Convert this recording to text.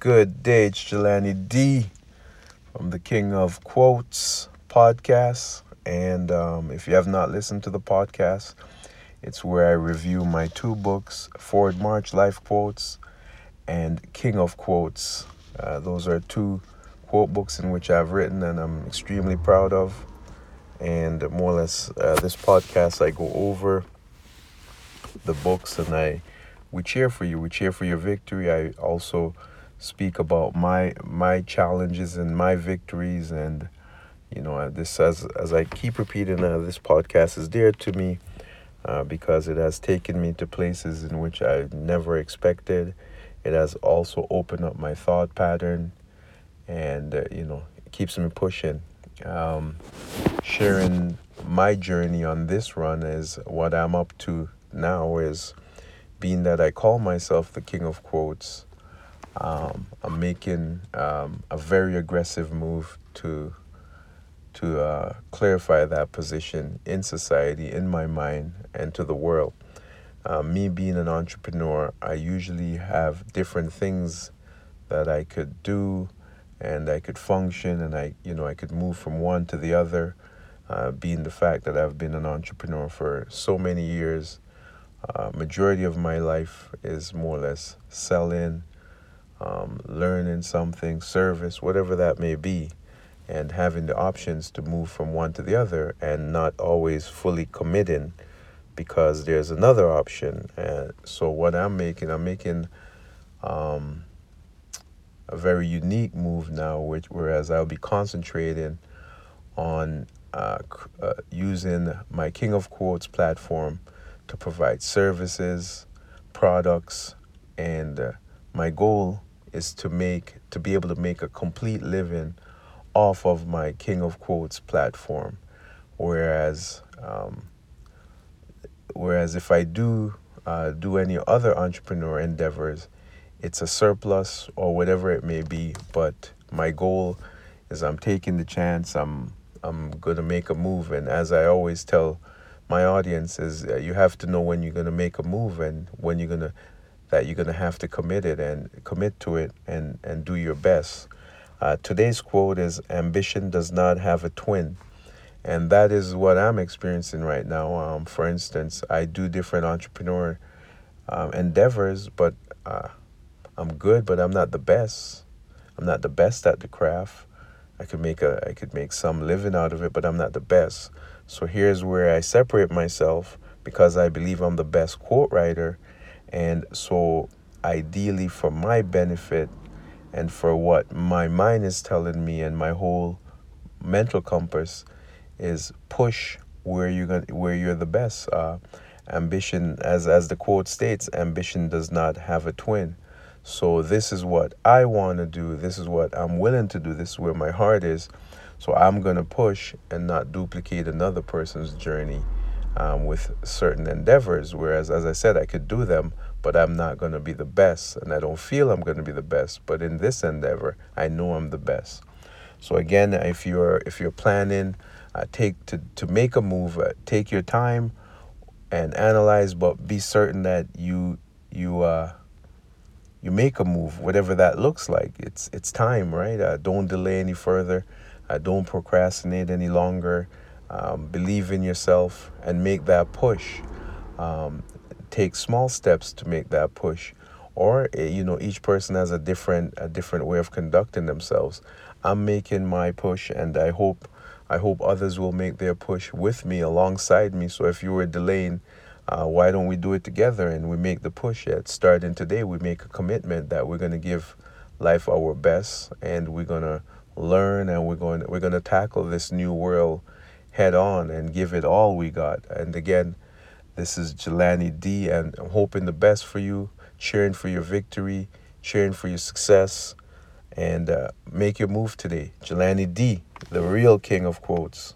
Good day, it's Jelani D from the King of Quotes podcast. And um, if you have not listened to the podcast, it's where I review my two books, Forward March Life Quotes and King of Quotes. Uh, those are two quote books in which I've written and I'm extremely proud of. And more or less, uh, this podcast, I go over the books and I we cheer for you. We cheer for your victory. I also speak about my my challenges and my victories and you know this as as I keep repeating uh, this podcast is dear to me uh, because it has taken me to places in which I never expected. It has also opened up my thought pattern and uh, you know it keeps me pushing. Um, sharing my journey on this run is what I'm up to now is being that I call myself the king of quotes, um, I'm making um, a very aggressive move to to uh, clarify that position in society, in my mind, and to the world. Uh, me being an entrepreneur, I usually have different things that I could do, and I could function, and I, you know, I could move from one to the other. Uh, being the fact that I've been an entrepreneur for so many years, uh, majority of my life is more or less selling, um, learning something, service, whatever that may be, and having the options to move from one to the other and not always fully committing because there's another option. And so, what I'm making, I'm making um, a very unique move now, which whereas I'll be concentrating on uh, uh, using my King of Quotes platform to provide services, products, and uh, my goal is to make to be able to make a complete living off of my King of Quotes platform. Whereas, um, whereas if I do uh, do any other entrepreneur endeavors, it's a surplus or whatever it may be. But my goal is I'm taking the chance. I'm I'm gonna make a move, and as I always tell my audience is uh, you have to know when you're to make a move and when you're to that you're going to have to commit it and commit to it and and do your best. Uh, today's quote is ambition does not have a twin. And that is what i'm experiencing right now. Um, for instance i do different entrepreneur um, endeavors but uh, i'm good but i'm not the best. I'm not the best at the craft. I could make a i could make some living out of it but i'm not the best. So here's where I separate myself because I believe I'm the best quote writer. And so, ideally, for my benefit and for what my mind is telling me and my whole mental compass is push where you're going where you're the best. Uh, ambition, as as the quote states, ambition does not have a twin. So this is what I want to do. This is what I'm willing to do. This is where my heart is. So I'm going to push and not duplicate another person's journey um, with certain endeavors. Whereas, as I said, I could do them, but I'm not going to be the best. And I don't feel I'm going to be the best. But in this endeavor, I know I'm the best. So again, if you're if you're planning, uh, take to to make a move, uh, take your time and analyze, but be certain that you you uh, you make a move, whatever that looks like. It's it's time, right? Uh, don't delay any further. Uh, don't procrastinate any longer. Um, believe in yourself and make that push. Um, take small steps to make that push. Or eh, you know, each person has a different a different way of conducting themselves. I'm making my push, and I hope I hope others will make their push with me alongside me. So if you were delaying, uh, why don't we do it together and we make the push? at starting today, we make a commitment that we're going to give life our best, and we're going to learn and we're going we're going to tackle this new world head on and give it all we got. And again, this is Jelani D and I'm hoping the best for you, cheering for your victory, cheering for your success and uh, make your move today. Jelani D, the real king of quotes.